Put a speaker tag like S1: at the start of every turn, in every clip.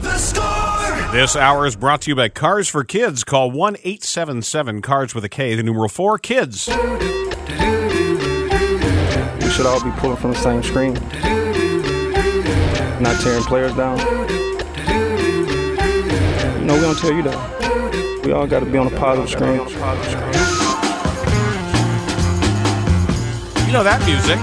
S1: The score!
S2: This hour is brought to you by Cars for Kids. Call 1 877 Cars with a K, the numeral 4 Kids.
S3: We should all be pulling from the same screen, not tearing players down. No, we don't tell you that. We all got to be on a positive screen.
S2: You know that music.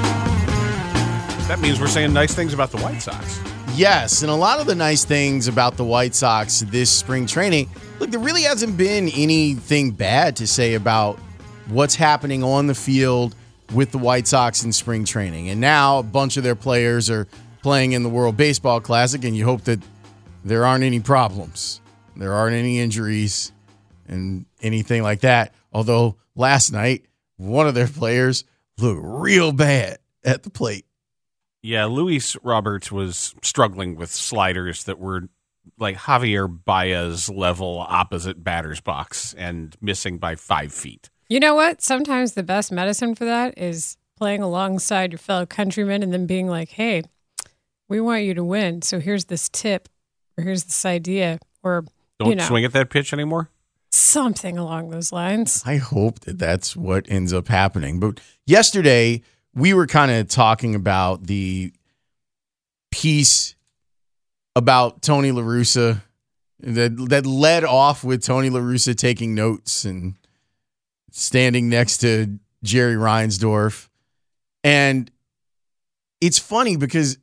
S2: That means we're saying nice things about the White Sox.
S4: Yes, and a lot of the nice things about the White Sox this spring training. Look, there really hasn't been anything bad to say about what's happening on the field with the White Sox in spring training. And now a bunch of their players are playing in the World Baseball Classic, and you hope that there aren't any problems. There aren't any injuries and anything like that. Although last night, one of their players looked real bad at the plate.
S2: Yeah, Luis Roberts was struggling with sliders that were like Javier Baez level opposite batter's box and missing by five feet.
S5: You know what? Sometimes the best medicine for that is playing alongside your fellow countrymen and then being like, hey, we want you to win. So here's this tip or here's this idea or,
S2: Don't
S5: you know,
S2: swing at that pitch anymore.
S5: something along those lines.
S4: I hope that that's what ends up happening. But yesterday, we were kind of talking about the piece about Tony La Russa that, that led off with Tony La Russa taking notes and standing next to Jerry Reinsdorf. And it's funny because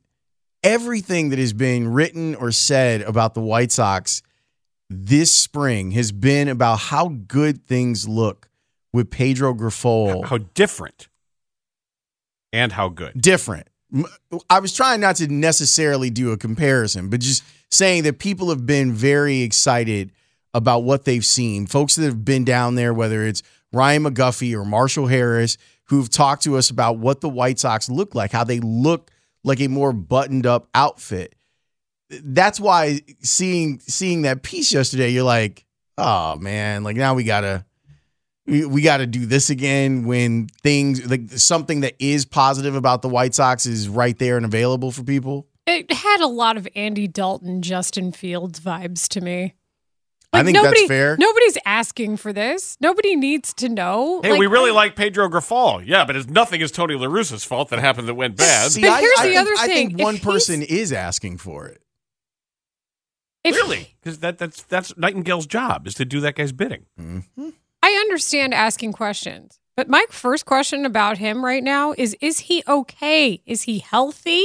S4: everything that has been written or said about the White Sox this spring has been about how good things look with Pedro Grifol.
S2: How different and how good.
S4: different. I was trying not to necessarily do a comparison, but just saying that people have been very excited about what they've seen. Folks that have been down there, whether it's Ryan McGuffey or Marshall Harris, who've talked to us about what the White Sox look like, how they look like a more buttoned up outfit. That's why seeing seeing that piece yesterday, you're like, oh man, like now we gotta we, we got to do this again when things like something that is positive about the White Sox is right there and available for people.
S5: It had a lot of Andy Dalton, Justin Fields vibes to me.
S4: I think that's fair.
S5: Nobody's asking for this. Nobody needs to know.
S2: Hey,
S5: Like,
S2: we really
S5: I-
S2: like Pedro Grifol. Yeah, but it's nothing is Tony La Russa's fault that happened that went bad.
S4: See,
S5: But
S4: I,
S5: here's
S4: I
S5: the
S4: think,
S5: other
S4: I
S5: thing.
S4: think
S5: If
S4: one
S5: he's-
S4: person is asking for it.
S5: if-
S2: really? Because that, that's that's Nightengale's job is to do that guy's bidding.
S5: I understand asking questions, but my first question about him right now is: Is he okay? Is he healthy?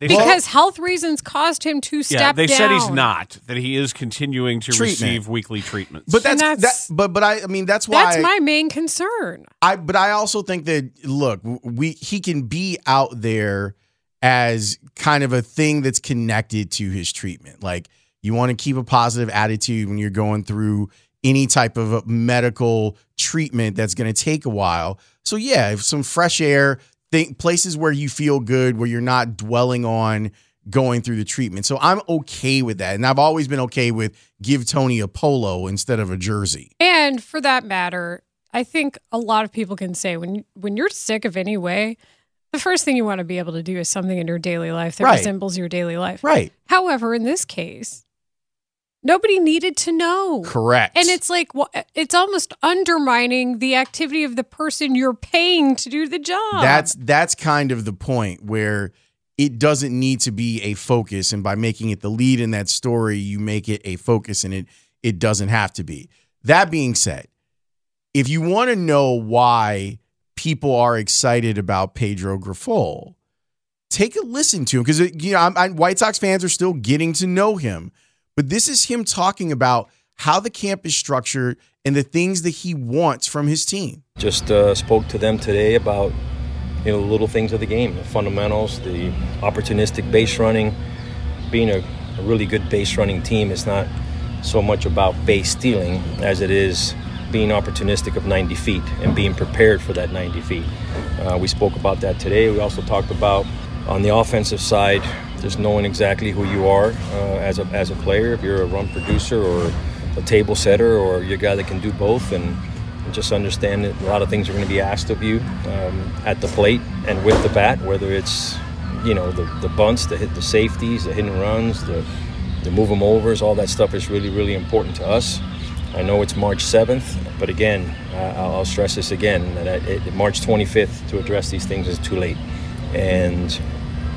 S2: They
S5: Because
S2: said,
S5: health reasons caused him to step
S2: yeah, they
S5: down.
S2: said he's not. That he is continuing to
S4: Treatment.
S2: receive weekly treatments.
S4: But that's,
S5: that's-
S4: that. But but I I mean that's why
S5: That's my main concern.
S4: I but I also think that look, we he can be out there as kind of a thing that's connected to his treatment. Like you want to keep a positive attitude when you're going through any type of medical treatment that's going to take a while. So yeah, if some fresh air, think places where you feel good, where you're not dwelling on going through the treatment. So I'm okay with that. And I've always been okay with give Tony a polo instead of a jersey.
S5: And for that matter, I think a lot of people can say when when you're sick of any way, the first thing you want to be able to do is something in your daily life that
S4: Right.
S5: resembles your daily life.
S4: Right.
S5: However, in this case, nobody needed to know.
S4: Correct.
S5: And it's like it's almost undermining the activity of the person you're paying to do the job.
S4: That's that's kind of the point where it doesn't need to be a focus. And by making it the lead in that story, you make it a focus and it it doesn't have to be. That being said, if you want to know why people are excited about Pedro Grifol, take a listen to him because uh, you know I'm, I'm, White Sox fans are still getting to know him, but this is him talking about how the camp is structured and the things that he wants from his team.
S6: Just uh, spoke to them today about you know, the little things of the game, the fundamentals, the opportunistic base running. Being a, a really good base running team is not so much about base stealing as it is being opportunistic of 90 feet and being prepared for that 90 feet. Uh, we spoke about that today. We also talked about on the offensive side, just knowing exactly who you are uh, as, a, as a player. If you're a run producer or a table setter or you're a guy that can do both and just understand that a lot of things are going to be asked of you um, at the plate and with the bat, whether it's you know the, the bunts, the hit the safeties, the and runs, the the move them overs, all that stuff is really really important to us. I know it's March 7th, but again, uh, I'll stress this again that it, March 25th to address these things is too late, and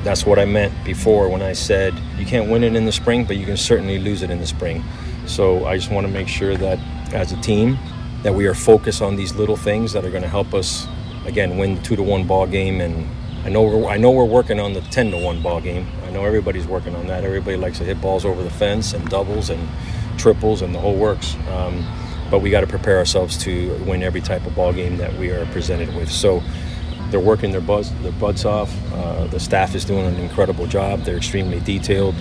S6: that's what I meant before when I said you can't win it in the spring, but you can certainly lose it in the spring. So I just want to make sure that as a team that we are focused on these little things that are going to help us again win the two to one ball game and I know we're, I know we're working on the 10 to 1 ball game. I know everybody's working on that. Everybody likes to hit balls over the fence and doubles and triples and the whole works. Um, but we got to prepare ourselves to win every type of ball game that we are presented with. So they're working their buzz their butts off. Uh, the staff is doing an incredible job. They're extremely detailed.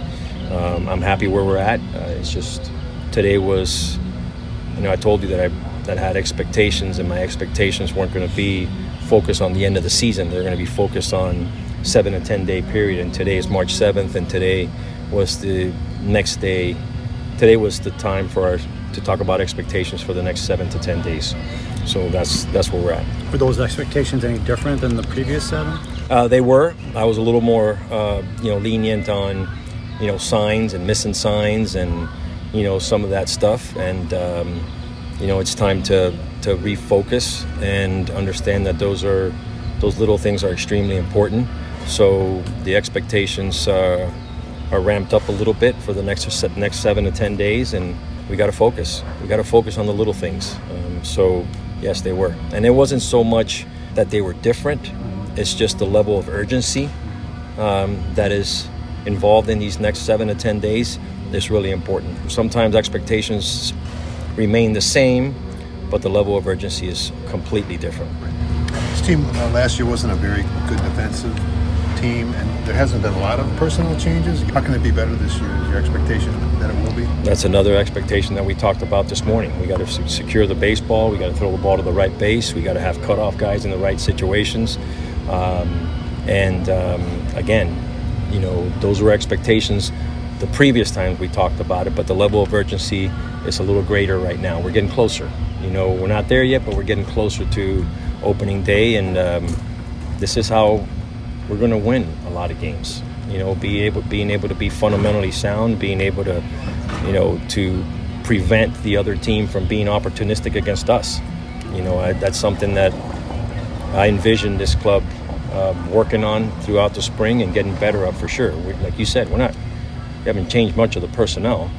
S6: Um, I'm happy where we're at. Uh, it's just today was, you know, I told you that I that had expectations, and my expectations weren't going to be focused on the end of the season. They're going to be focused on seven to ten day period. And today is March seventh, and today was the next day. Today was the time for our to talk about expectations for the next seven to ten days. So that's that's where we're at.
S7: Were those expectations any different than the previous seven?
S6: Uh, they were. I was a little more, uh, you know, lenient on, you know, signs and missing signs and, you know, some of that stuff. And um, you know it's time to to refocus and understand that those are those little things are extremely important. So the expectations uh, are ramped up a little bit for the next next seven to ten days, and we got to focus. We got to focus on the little things. Um, so yes, they were, and it wasn't so much that they were different. It's just the level of urgency um, that is involved in these next seven to ten days is really important. Sometimes expectations remain the same, but the level of urgency is completely different.
S8: This team uh, last year wasn't a very good defensive team, and there hasn't been a lot of personnel changes. How can it be better this year? Is your expectation that it will be?
S6: That's another expectation that we talked about this morning. We got to secure the baseball. We got to throw the ball to the right base. We got to have cutoff guys in the right situations. Um, and um, again, you know, those were expectations the previous times we talked about it, but the level of urgency is a little greater right now. We're getting closer. You know, we're not there yet, but we're getting closer to opening day, and um, this is how we're going to win a lot of games. You know, be able, being able to be fundamentally sound, being able to, you know, to prevent the other team from being opportunistic against us. You know, I, that's something that I envision this club uh, working on throughout the spring and getting better at for sure. We, like you said, we're not we haven't changed much of the personnel.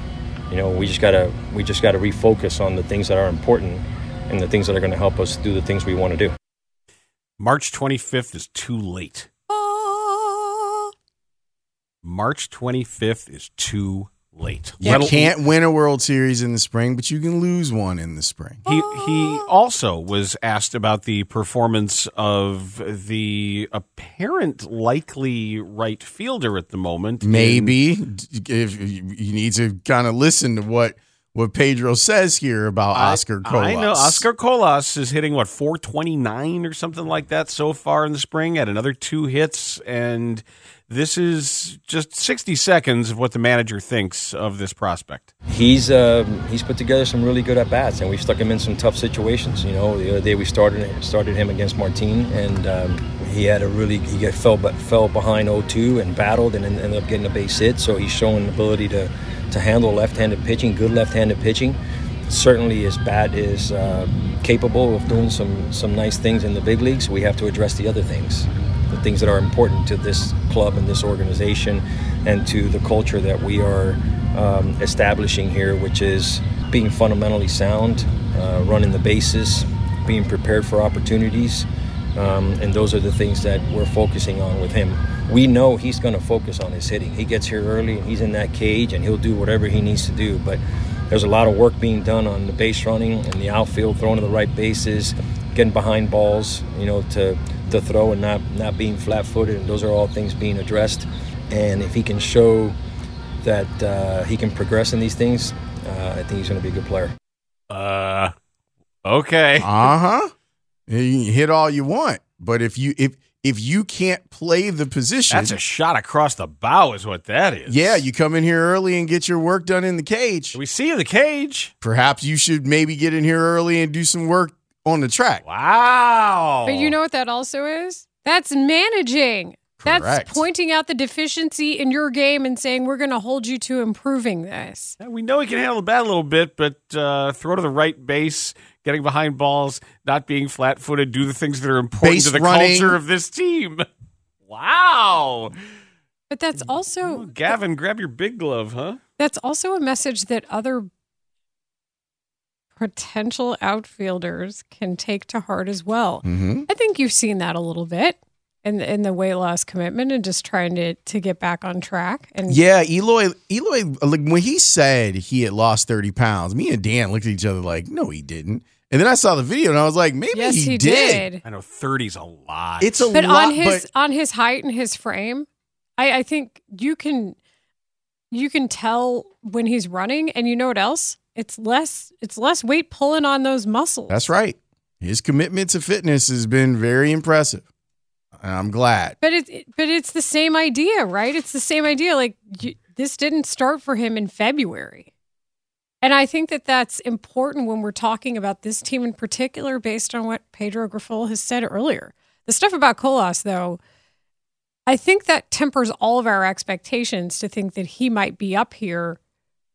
S6: You know, we just gotta we just gotta refocus on the things that are important and the things that are going to help us do the things we want to do.
S2: March 25th is too late. March 25th is too late.
S4: You can't win a World Series in the spring, but you can lose one in the spring.
S2: He he also was asked about the performance of the apparent likely right fielder at the moment.
S4: Maybe if you need to kind of listen to what what Pedro says here about
S2: I,
S4: Oscar Colas.
S2: I know Oscar Colas is hitting what 429 or something like that so far in the spring. Had another two hits and this is just 60 seconds of what the manager thinks of this prospect.
S6: He's uh, he's put together some really good at bats, and we've stuck him in some tough situations. You know, the other day we started started him against Martin, and um, he had a really he got, fell fell behind 0-2 and battled, and ended up getting a base hit. So he's showing the ability to to handle left-handed pitching, good left-handed pitching. Certainly, his bat is uh, capable of doing some some nice things in the big leagues. We have to address the other things the things that are important to this club and this organization and to the culture that we are um, establishing here, which is being fundamentally sound, uh, running the bases, being prepared for opportunities. Um, and those are the things that we're focusing on with him. We know he's going to focus on his hitting. He gets here early and he's in that cage and he'll do whatever he needs to do. But there's a lot of work being done on the base running and the outfield, throwing to the right bases, getting behind balls, you know, to to throw and not not being flat-footed. And those are all things being addressed. And if he can show that uh, he can progress in these things, uh, I think he's going to be a good player.
S2: Uh, okay.
S4: Uh huh. You can hit all you want, but if you if if you can't play the position,
S2: That's a shot across the bow, is what that is.
S4: yeah, you come in here early and get your work done in the cage.
S2: We see you in the cage.
S4: Perhaps you should maybe get in here early and do some work on the track.
S2: Wow.
S5: But you know what that also is? That's managing.
S4: Correct.
S5: That's pointing out the deficiency in your game and saying we're going to hold you to improving this.
S2: Yeah, we know he can handle the bat a little bit, but uh, throw to the right base, getting behind balls, not being flat footed, do the things that are important
S4: Base
S2: to the
S4: running.
S2: culture of this team. Wow.
S5: But that's also
S2: Gavin, grab your big glove, huh?
S5: that's also a message that other potential outfielders can take to heart as well.
S4: Mm-hmm.
S5: I think you've seen that a little bit in in the weight loss commitment and just trying to to get back on track. And
S4: Yeah, Eloy, Eloy, like when he said he had lost 30 pounds, me and Dan looked at each other like, no, he didn't. And then I saw the video and I was like, maybe
S5: yes,
S4: he,
S5: he
S4: did.
S5: did.
S2: I know 30's a lot.
S4: It's a
S5: But
S4: lot,
S5: on his
S4: but
S5: on his height and his frame, I, I think you can you can tell when he's running, and you know what else? It's less it's less weight pulling on those muscles.
S4: that's right. His commitment to fitness has been very impressive. And I'm glad.
S5: But it's but it's the same idea, right? It's the same idea. Like you, this didn't start for him in February, and I think that that's important when we're talking about this team in particular, based on what Pedro Grifol has said earlier. The stuff about Colas, though, I think that tempers all of our expectations to think that he might be up here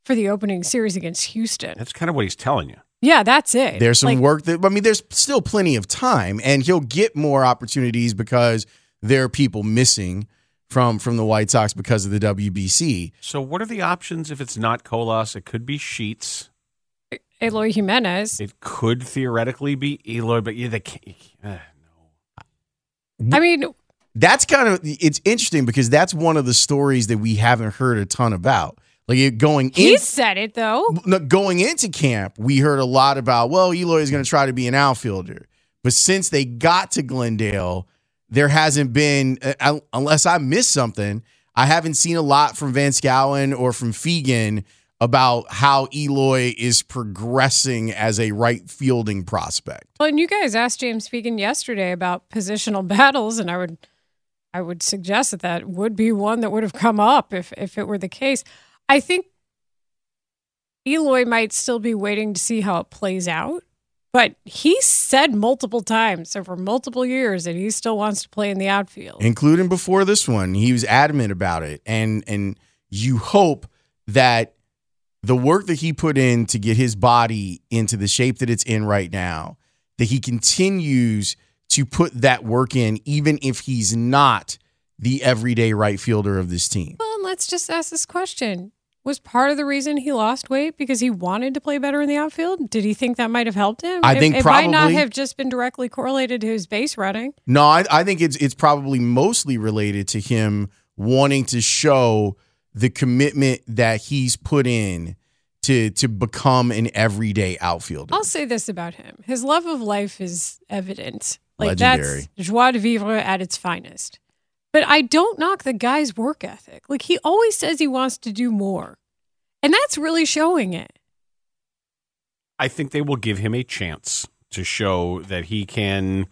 S5: for the opening series against Houston.
S2: That's kind of what he's telling you.
S5: Yeah, that's it.
S4: There's some
S5: Like,
S4: work that, I mean, there's still plenty of time, and he'll get more opportunities because there are people missing from from the White Sox because of the WBC.
S2: So, what are the options if it's not Colas? It could be Sheets.
S5: Eloy Jimenez.
S2: It could theoretically be Eloy, but yeah, they can't. Uh,
S5: I mean,
S4: That's kind of it's interesting because that's one of the stories that we haven't heard a ton about. Like going
S5: he said it though.
S4: going into camp, we heard a lot about, well, Eloy is going to try to be an outfielder. But since they got to Glendale, there hasn't been, uh, unless I missed something, I haven't seen a lot from Van Schouwen or from Fegan about how Eloy is progressing as a right fielding prospect.
S5: Well, and you guys asked James Fegan yesterday about positional battles, and I would, I would suggest that that would be one that would have come up if if it were the case. I think Eloy might still be waiting to see how it plays out, but he said multiple times over multiple years that he still wants to play in the outfield.
S4: including before this one. He was adamant about it, and and you hope that the work that he put in to get his body into the shape that it's in right now, that he continues to put that work in, even if he's not the everyday right fielder of this team.
S5: Well, and let's just ask this question. Was part of the reason he lost weight because he wanted to play better in the outfield? Did he think that might have helped him?
S4: I
S5: It-
S4: think
S5: it, might not have just been directly correlated to his base running.
S4: No, I, I think it's it's probably mostly related to him wanting to show the commitment that he's put in to to become an everyday outfielder.
S5: I'll say this about him: his love of life is evident. Like
S4: Legendary.
S5: that's joie de vivre at its finest. But I don't knock the guy's work ethic. Like he always says he wants to do more, and that's really showing it.
S2: I think they will give him a chance to show that he can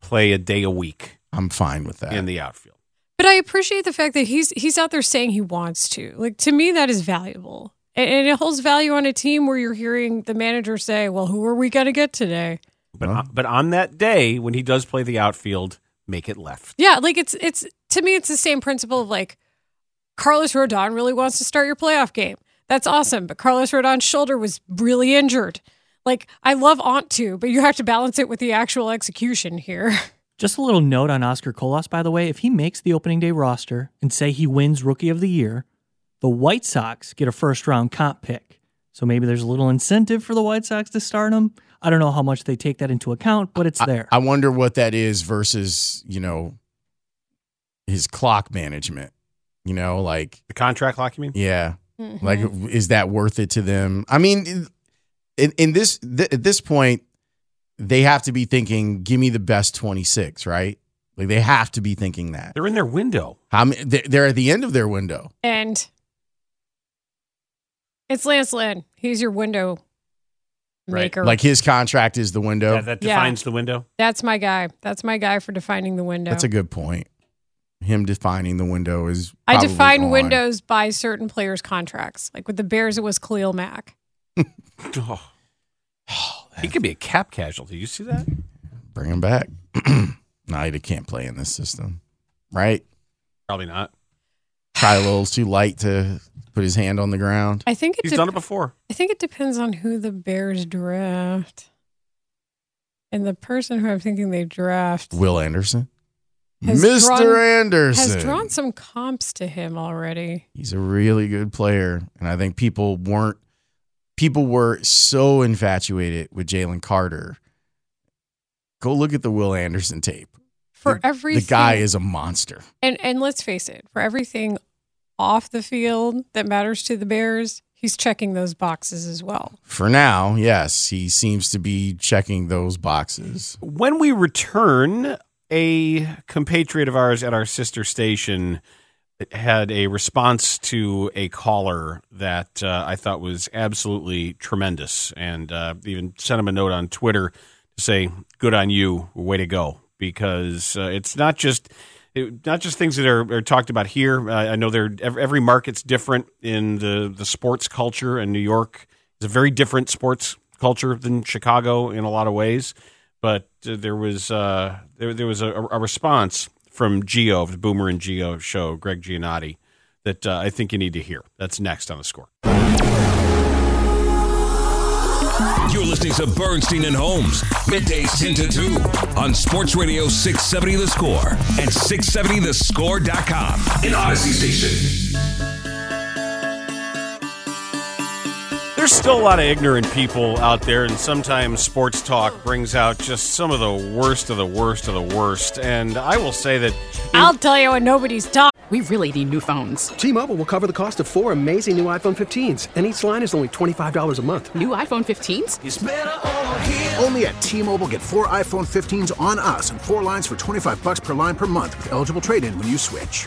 S2: play a day a week
S4: I'm fine with that.
S2: in the outfield.
S5: But I appreciate the fact that he's he's out there saying he wants to. Like to me, that is valuable, and, and it holds value on a team where you're hearing the manager say, "Well, who are we going to get today?"
S2: But on, but on that day when he does play the outfield, make it left.
S5: Yeah, like it's it's to me, it's the same principle of like Carlos Rodon really wants to start your playoff game. That's awesome, but Carlos Rodon's shoulder was really injured. Like I love Aunt to, but you have to balance it with the actual execution here.
S9: Just a little note on Oscar Colas, by the way. If he makes the opening day roster and say he wins Rookie of the Year, the White Sox get a first round comp pick. So maybe there's a little incentive for the White Sox to start him. I don't know how much they take that into account, but it's there.
S4: I, I wonder what that is versus, you know, his clock management. You know, like
S2: the contract clock, you mean?
S4: Yeah.
S5: Mhm.
S4: Like, is that worth it to them? I mean, in, in this th- at this point, they have to be thinking, "Give me the best twenty six, right?" Like they have to be thinking that.
S2: They're in their window.
S4: How many? They're they're at the end of their window.
S5: And it's Lance Lynn. He's your window maker.
S4: Like his contract is the window.
S2: Yeah, that
S5: Yeah.
S2: defines the window.
S5: That's my guy. That's my guy for defining the window.
S4: That's a good point. Him defining the window is.
S5: I define
S4: on.
S5: windows by certain players' contracts. Like with the Bears, it was Khalil Mack.
S2: Oh. oh. he could be a cap casualty. You see that?
S4: Bring him back. no, he can't play in this system, right?
S2: Probably not.
S4: Probably a little too light to put his hand on the ground.
S5: I think it
S2: He's
S5: dep-
S2: done it before.
S5: I think it depends on who the Bears draft. And the person who I'm thinking they draft
S4: Will Anderson, Mr.
S5: drawn-
S4: Anderson,
S5: has drawn some comps to him already.
S4: He's a really good player, and I think people weren't. People were so infatuated with Jalen Carter. Go look at the Will Anderson tape.
S5: For
S4: The-
S5: everything,
S4: the guy is a monster.
S5: and and let's face it, for everything off the field that matters to the Bears, he's checking those boxes as well.
S4: For now, yes, he seems to be checking those boxes.
S2: When we return, a compatriot of ours at our sister station had a response to a caller that uh, I thought was absolutely tremendous, and uh, even sent him a note on Twitter to say, "Good on you, way to go," because uh, it's not just. It, not just things that are, are talked about here. Uh, I know there every, market's different in the the sports culture, and New York is a very different sports culture than Chicago in a lot of ways. But uh, there was uh, there there was a, a response from Geo of the Boomer and Geo show, Greg Giannotti, that uh, I think you need to hear. That's next on the score.
S1: You're listening to Bernstein and Holmes, middays 10 to 2 on Sports Radio 670 The Score and 670thescore.com. In Audacy Station.
S2: There's still a lot of ignorant people out there, and sometimes sports talk brings out just some of the worst of the worst of the worst. And I will say that
S5: I'll tell you when nobody's talking.
S10: We really need new phones.
S11: T-Mobile will cover the cost of four amazing new iPhone 15s, and each line is only $25 a month.
S10: New iPhone 15s?
S12: Only at T-Mobile get four iPhone 15s on us and four lines for 25 bucks per line per month with eligible trade-in when you switch.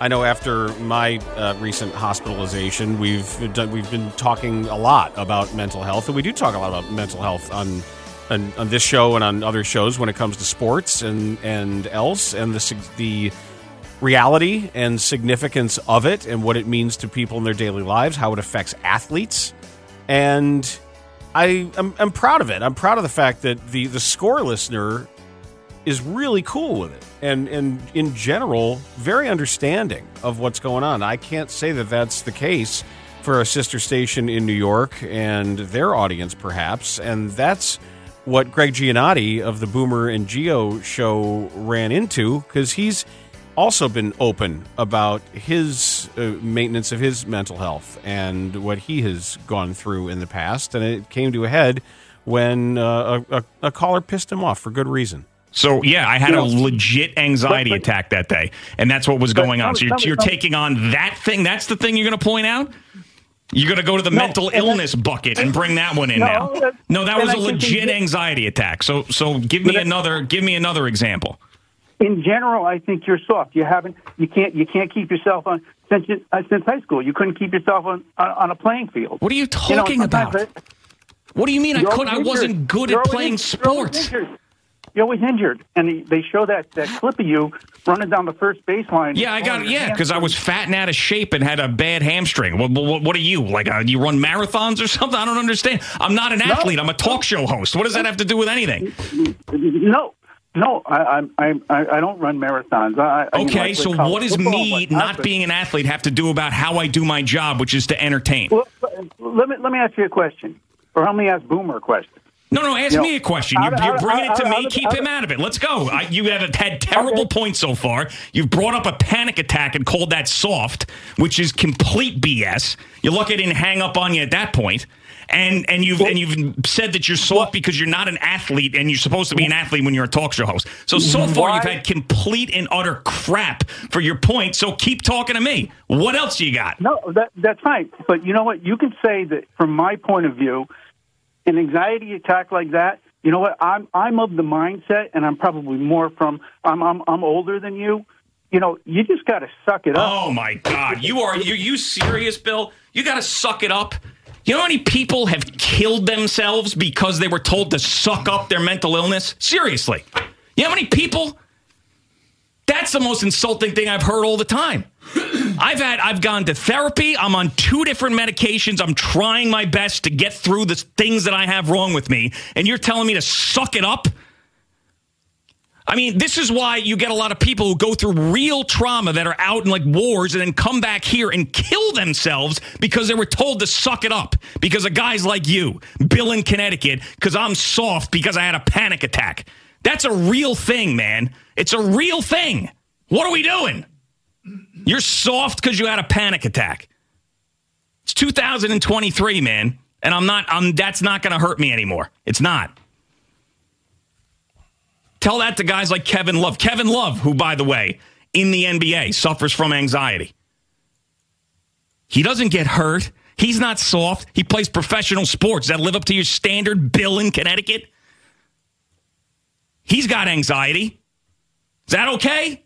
S2: I know after my uh, recent hospitalization, we've done, we've been talking a lot about mental health, and we do talk a lot about mental health on on, on this show and on other shows when it comes to sports and and else, and the the reality and significance of it, and what it means to people in their daily lives, how it affects athletes, and I I'm, I'm proud of it. I'm proud of the fact that the the score listener is really cool with it and and in general very understanding of what's going on. I can't say that that's the case for a sister station in New York and their audience, perhaps. And that's what Greg Giannotti of the Boomer and Geo show ran into because he's also been open about his uh, maintenance of his mental health and what he has gone through in the past. And it came to a head when uh, a, a, a caller pissed him off for good reason.
S13: So yeah, I had
S2: You
S13: a legit anxiety
S2: but- but-
S13: attack that day, and that's what was going on. So you're, you're taking on that thing. That's the thing you're going to point out. You're going to go to the mental
S14: and
S13: illness bucket and bring that one in
S14: No,
S13: now. No, that was
S14: I
S13: a legit
S14: you-
S13: anxiety attack. So so give me another give me another example.
S14: In general, I think you're soft. You haven't, you can't, you can't keep yourself on since you, uh, since high school. You couldn't keep yourself on on, on a playing field.
S13: What are you
S14: know,
S13: talking
S14: sometimes
S13: about?
S14: it-
S13: What do you mean I couldn't? I wasn't good at playing sports.
S14: You're always injured, and they- they show that that clip of you running down the first baseline.
S13: Yeah, I got
S14: Oh,
S13: yeah because I was fat and out of shape and had a bad hamstring. What, what, what are you like? Uh, you run marathons or something? I don't understand. I'm not an athlete. I'm a talk show host. What does that have to do with anything?
S14: No, no, I I I, I don't run marathons. I,
S13: Okay, so what does me not being an athlete have to do about how I do my job, which is to entertain?
S14: Well, let me let me ask you a question, or let me ask Boomer a question.
S13: No, no, ask
S14: You know,
S13: me a question. You're, you're bringing it to me. Keep him out of it. Let's go. I, you have had terrible points so far. You've brought up a panic attack and called that soft, which is complete BS. You're lucky I didn't hang up on you at that point. And and you've and you've said that you're soft because you're not an athlete and you're supposed to be an athlete when you're a talk show host. So so far
S14: Why-
S13: you've had complete and utter crap for your point. So keep talking to me. What else you got?
S14: No, that that's fine. But you know what? You can say that from my point of view, an anxiety attack like that. You know what? I'm I'm of the mindset, and I'm probably more from. I'm I'm I'm older than you. You know, you just got to suck it up.
S13: Oh my God! You are you you serious, Bill? You got to suck it up. You know how many people have killed themselves because they were told to suck up their mental illness? Seriously, you know how many people? That's the most insulting thing I've heard all the time. I've had I've gone to therapy. I'm on two different medications. I'm trying my best to get through the things that I have wrong with me, and you're telling me to suck it up? I mean, this is why you get a lot of people who go through real trauma that are out in like wars and then come back here and kill themselves because they were told to suck it up because of guys like you, Bill in Connecticut, because I'm soft because I had a panic attack. That's a real thing, man. It's a real thing. What are we doing? You're soft because you had a panic attack. It's 2023, man, and I'm not. I'm. That's not going to hurt me anymore. It's not. Tell that to guys like Kevin Love. Kevin Love, who, by the way, in the NBA suffers from anxiety. He doesn't get hurt. He's not soft. He plays professional sports. That live up to your standard, Bill in Connecticut? He's got anxiety. Is that okay?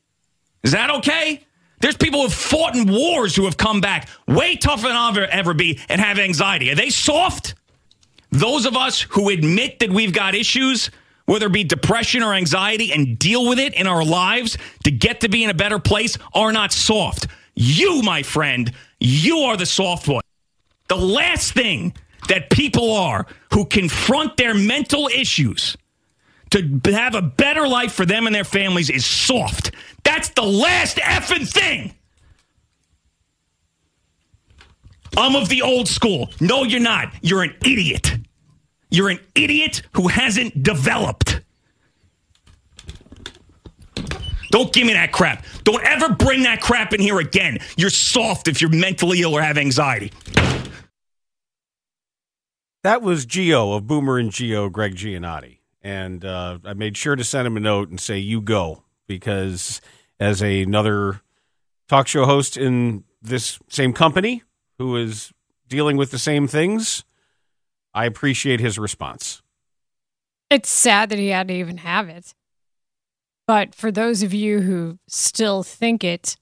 S13: Is that okay? There's people who have fought in wars who have come back way tougher than I'll ever, ever be and have anxiety. Are they soft? Those of us who admit that we've got issues, whether it be depression or anxiety, and deal with it in our lives to get to be in a better place, are not soft. You, my friend, you are the soft one. The last thing that people are who confront their mental issues to have a better life for them and their families is soft. That's the last effing thing. I'm of the old school. No, you're not. You're an idiot. You're an idiot who hasn't developed. Don't give me that crap. Don't ever bring that crap in here again. You're soft if you're mentally ill or have anxiety.
S2: That was Geo of Boomer and Geo, Greg Giannotti. And uh, I made sure to send him a note and say, you go, because as a, another talk show host in this same company who is dealing with the same things, I appreciate his response.
S5: It's sad that he had to even have it. But for those of you who still think it,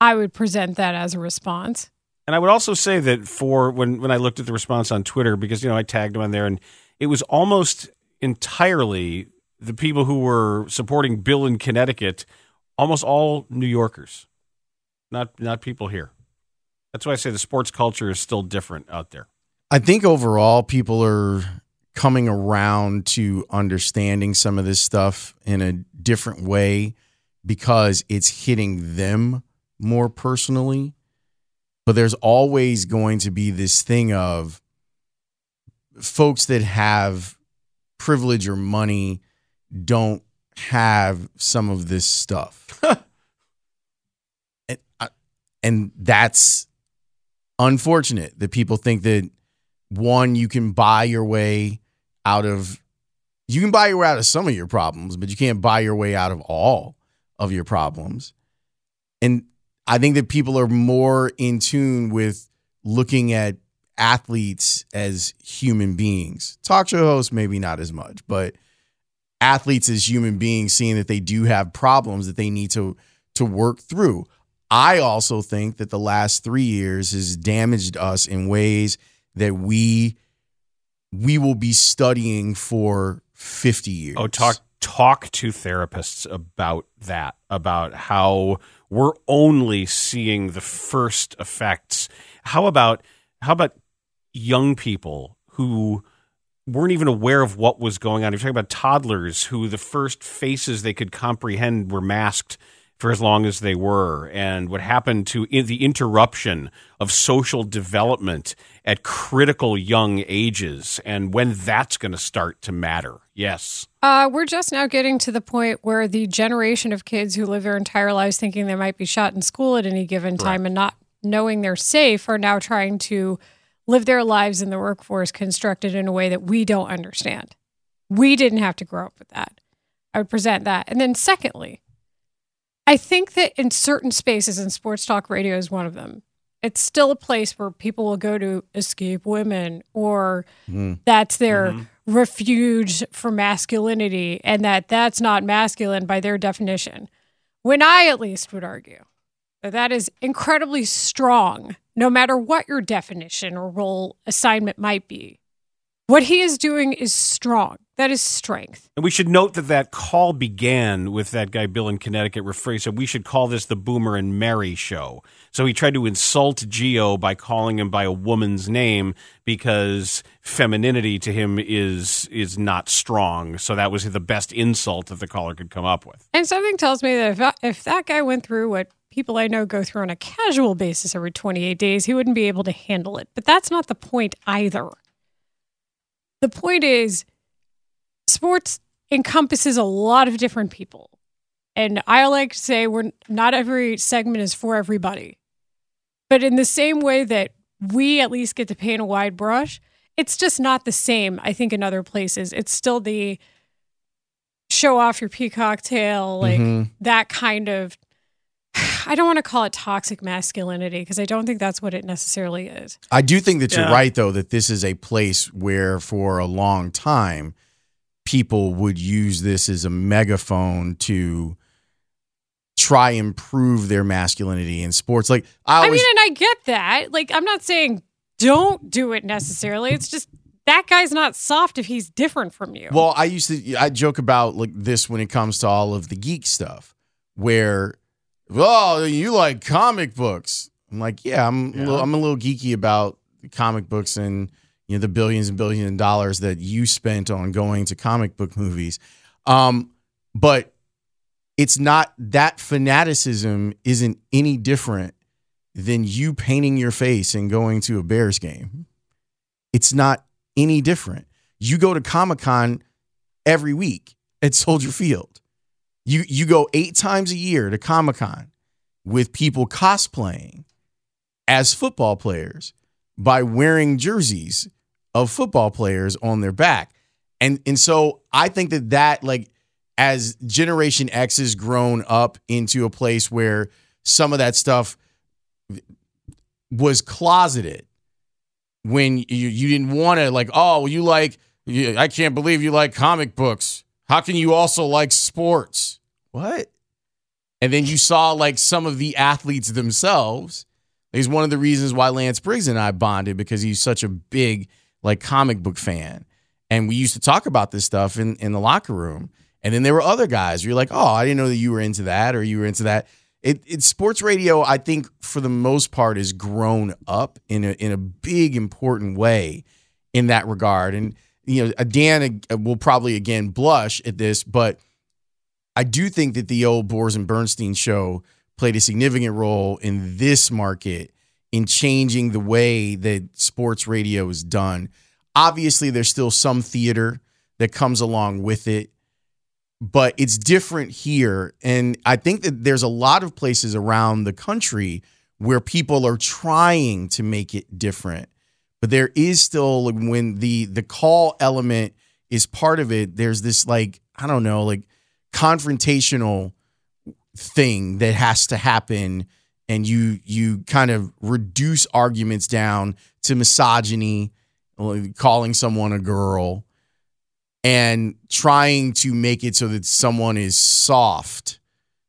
S5: I would present that as a response.
S2: And I would also say that for when, when I looked at the response on Twitter, because, you know, I tagged him on there and it was almost entirely the people who were supporting Bill in Connecticut, almost all New Yorkers, not, not people here. That's why I say the sports culture is still different out there.
S4: I think overall people are coming around to understanding some of this stuff in a different way because it's hitting them more personally. but there's always going to be this thing of folks that have privilege or money don't have some of this stuff. and, I- and that's unfortunate that people think that one, you can buy your way out of you can buy your way out of some of your problems, but you can't buy your way out of all of your problems. And I think that people are more in tune with looking at athletes as human beings. Talk show hosts, maybe not as much, but athletes as human beings, seeing that they do have problems that they need to to work through. I also think that the last three years has damaged us in ways that we we will be studying for 50 years.
S2: Oh, talk talk to therapists about that, about how we're only seeing the first effects. How about how about young people who weren't even aware of what was going on? You're talking about toddlers who the first faces they could comprehend were masked for as long as they were, and what happened to in the interruption of social development at critical young ages, and when that's going to start to matter. Yes.
S5: Uh, we're just now getting to the point where the generation of kids who live their entire lives thinking they might be shot in school at any given time and not knowing they're safe are now trying to live their lives in the workforce constructed in a way that we don't understand. We didn't have to grow up with that. I would present that. And then, secondly, I think that in certain spaces, and sports talk radio is one of them, it's still a place where people will go to escape women or mm-hmm. that's their mm-hmm. refuge for masculinity and that that's not masculine by their definition. When I at least would argue that is incredibly strong, no matter what your definition or role assignment might be. What he is doing is strong. That is strength.
S2: And we should note that that call began with that guy Bill in Connecticut referring said we should call this the Boomer and Mary show. So he tried to insult Geo by calling him by a woman's name because femininity to him is is not strong. So that was the best insult that the caller could come up with.
S5: And something tells me that if, I- if that guy went through what people I know go through on a casual basis every 28 days, he wouldn't be able to handle it. But that's not the point either. The point is, sports encompasses a lot of different people. And I like to say we're not every segment is for everybody. But in the same way that we at least get to paint a wide brush, it's just not the same, I think, in other places. It's still the show off your peacock tail, like
S4: Mhm.
S5: that kind of I don't want to call it toxic masculinity because I don't think that's what it necessarily is.
S4: I do think that you're right, though, that this is a place where for a long time people would use this as a megaphone to try and prove their masculinity in sports. Like I
S5: I, mean, and I get that. Like, I'm not saying don't do it necessarily. It's just that guy's not soft if he's different from you.
S4: Well, I used to I joke about like this when it comes to all of the geek stuff, where oh you like comic books. I'm like, yeah, I'm a little, I'm a little geeky about comic books and you know the billions and billions of dollars that you spent on going to comic book movies. Um, but it's not that fanaticism isn't any different than you painting your face and going to a Bears game. It's not any different. You go to Comic Con every week at Soldier Field. You you go eight times a year to Comic Con with people cosplaying as football players by wearing jerseys of football players on their back. And and so I think that that like as Generation X has grown up into a place where some of that stuff was closeted when you, you didn't want to like oh you like i can't believe you like comic books how can you also like sports? What? And then you saw like some of the athletes themselves. Is one of the reasons why lance briggs and i bonded because he's such a big like comic book fan. And we used to talk about this stuff in, in the locker room. And then there were other guys. You're like oh i didn't know that you were into that or you were into that. It, it sports radio i think for the most part has grown up in a, in a big important way in that regard. And you know dan uh, will probably again blush at this but i do think that the old boers and bernstein show played a significant role in this market in changing the way that sports radio is done. Obviously, there's still some theater that comes along with it, but it's different here. And I think that there's a lot of places around the country where people are trying to make it different. But there is still when the the call element is part of it, there's this like, I don't know, like confrontational thing that has to happen and you you kind of reduce arguments down to misogyny calling someone a girl and trying to make it so that someone is soft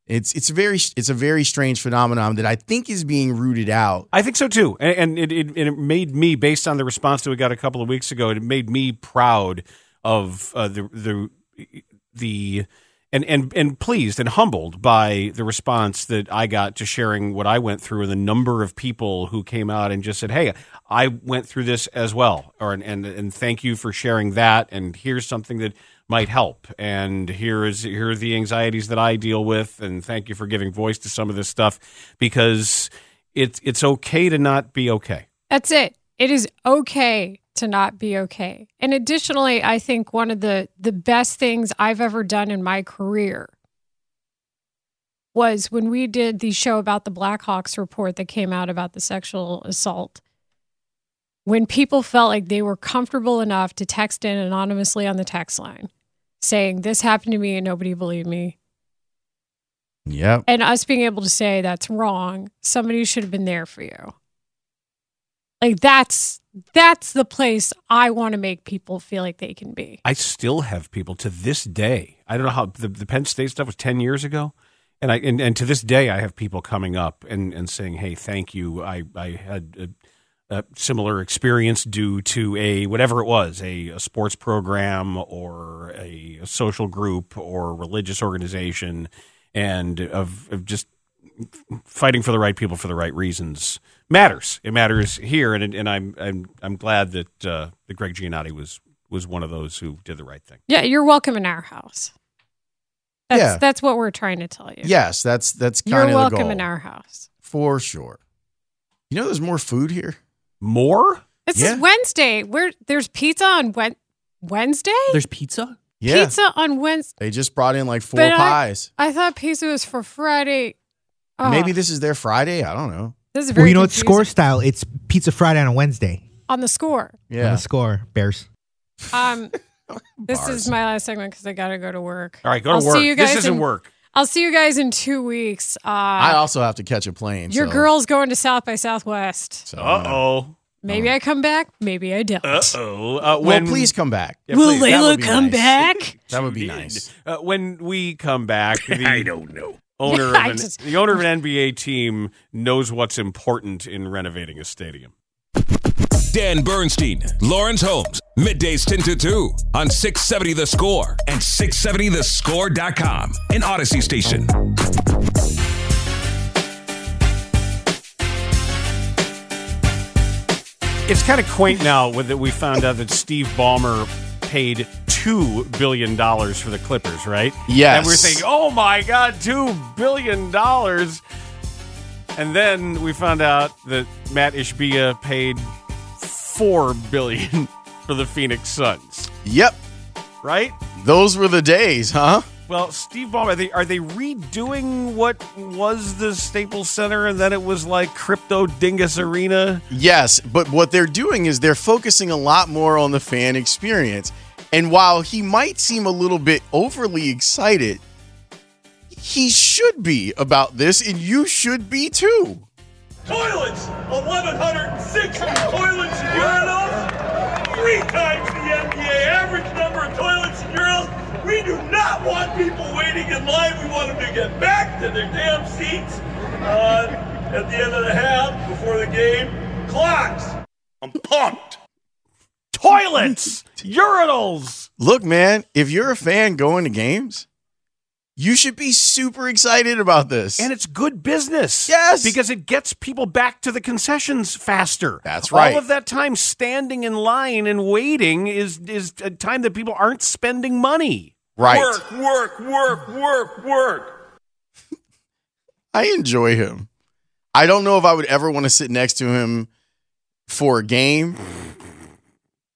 S4: it's it's a very it's a very strange phenomenon that I think is being rooted out.
S2: I think so too, and, and it, it, it made me, based on the response that we got a couple of weeks ago, it made me proud of uh, the the the and and and pleased and humbled by the response that I got to sharing what I went through and the number of people who came out and just said, "Hey, I went through this as well," or and and thank you for sharing that. And here's something that might help. And here is here are the anxieties that I deal with. And thank you for giving voice to some of this stuff because it's it's okay to not be okay.
S5: That's it. It is okay to not be okay. And additionally, I think one of the the best things I've ever done in my career was when we did the show about the Blackhawks report that came out about the sexual assault. When people felt like they were comfortable enough to text in anonymously on the text line saying, This happened to me and nobody believed me.
S4: Yep.
S5: And us being able to say that's wrong, somebody should have been there for you. Like that's that's the place I want to make people feel like they can be.
S2: I still have people to this day. I don't know how the, the Penn State stuff was ten years ago, and I and, and to this day I have people coming up and, and saying, "Hey, thank you. I I had a, a similar experience due to a whatever it was, a, a sports program or a, a social group or religious organization, and of, of just fighting for the right people for the right reasons." matters. It matters here, and and I'm I'm I'm glad that uh, that Greg Giannotti was was one of those who did the right thing.
S5: Yeah, you're welcome in our house. That's,
S4: Yeah.
S5: that's what we're trying to tell you.
S4: Yes, that's that's
S5: you're
S4: kind of the
S5: welcome
S4: goal
S5: in our house.
S4: for sure. You know, there's more food here.
S2: More?
S5: This
S4: Yeah.
S5: is Wednesday. Where there's pizza on Wed- Wednesday.
S9: There's pizza.
S4: Yeah,
S5: Pizza on Wednesday.
S4: they just brought in like four
S5: But
S4: pies.
S5: I thought pizza was for Friday. Oh,
S4: Maybe this is their Friday. I don't know.
S5: this is very
S15: Well, you know, it's score style. It's Pizza Friday on a Wednesday.
S5: on the score.
S15: On
S4: Yeah,
S15: the score, Bears.
S5: Um, this is my last segment because I got to go to work.
S2: All right, go to
S5: I'll see
S2: work.
S5: you
S2: This
S5: guys
S2: isn't
S5: in-
S2: work.
S5: I'll see you guys in two weeks. Uh,
S4: I also have to catch a plane.
S5: your
S4: so-
S5: girl's going to South by Southwest.
S4: So,
S2: Uh oh.
S5: Maybe I come back. Maybe I don't.
S2: Uh oh. Uh,
S4: Well, please come back.
S2: Yeah,
S5: Will
S2: please.
S5: Layla come
S4: nice.
S5: back?
S4: That would be nice.
S2: Uh, when we come back, the
S1: I don't know.
S2: owner of an,
S5: just-
S2: the owner of an NBA team knows what's important in renovating a stadium.
S1: Dan Bernstein, Lawrence Holmes, middays 10 to 2 on 670 The Score and 670thescore.com, an Audacy station.
S2: It's kind of quaint now with that we found out that Steve Ballmer paid two billion dollars for the Clippers, right?
S4: Yes.
S2: And we're thinking, oh my god, two billion dollars. And then we found out that Matt Ishbia paid four billion for the Phoenix Suns,
S4: Yep,
S2: right?
S4: those were the days, huh?
S2: Well, Steve Ballmer, are they, are they redoing what was the Staples Center and then it was like Crypto Dingus Arena?
S4: Yes, but what they're doing is they're focusing a lot more on the fan experience. And while he might seem a little bit overly excited, he should be about this, and you should be too.
S16: Toilets! 1,160 toilets times the NBA average number of toilets and urinals! We do not want people waiting in line. We want them to get back to their damn seats uh, at the end of the half before the game. Clocks! I'm pumped!
S2: Toilets! Urinals!
S4: Look, man, if you're a fan going to games, you should be super excited about this.
S2: And it's good business.
S4: Yes.
S2: Because it gets people back to the concessions faster.
S4: That's right.
S2: All of that time standing in line and waiting is is a time that people aren't spending money.
S4: right.
S16: Work, work, work, work, work!
S4: I enjoy him. I don't know if I would ever want to sit next to him for a game,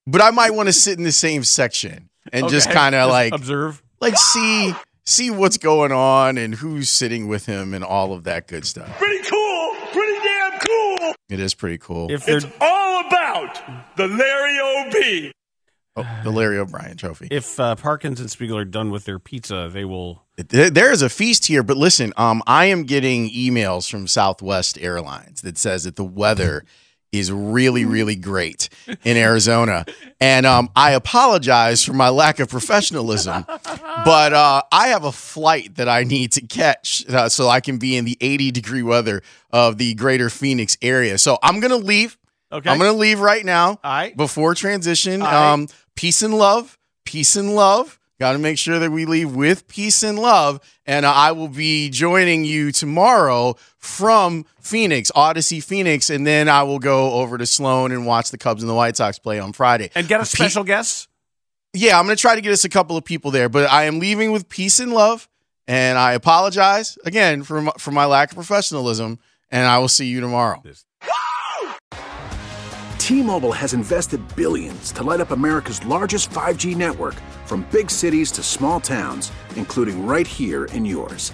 S4: but I might want to sit in the same section and just kind of like
S2: observe.
S4: like see see what's going on and who's sitting with him and all of that good stuff.
S16: Pretty cool. Pretty damn cool.
S4: It is pretty cool.
S2: If
S16: It's all about the Larry O.B.
S4: Oh, the Larry O'Brien Trophy.
S2: if uh, Parkins and Spiegel are done with their pizza, they will.
S4: There there is a feast here, but listen, um, I am getting emails from Southwest Airlines that says that the weather is really, really great in Arizona, and um, I apologize for my lack of professionalism, but uh, I have a flight that I need to catch uh, so I can be in the 80 degree weather of the greater Phoenix area. So I'm gonna leave.
S2: Okay.
S4: I'm gonna leave right now.
S2: All right.
S4: Before transition,
S2: right.
S4: um, peace and love. Peace and love. Got to make sure that we leave with peace and love. And uh, I will be joining you tomorrow from Phoenix, Audacy Phoenix, and then I will go over to Sloan and watch the Cubs and the White Sox play on Friday.
S2: And get a
S4: Pe-
S2: special guest.
S4: yeah, I'm going to try to get us a couple of people there, but I am leaving with peace and love. And I apologize again for my, for my lack of professionalism. And I will see you tomorrow.
S12: T-Mobile has invested billions to light up America's largest 5G network from big cities to small towns, including right here in yours.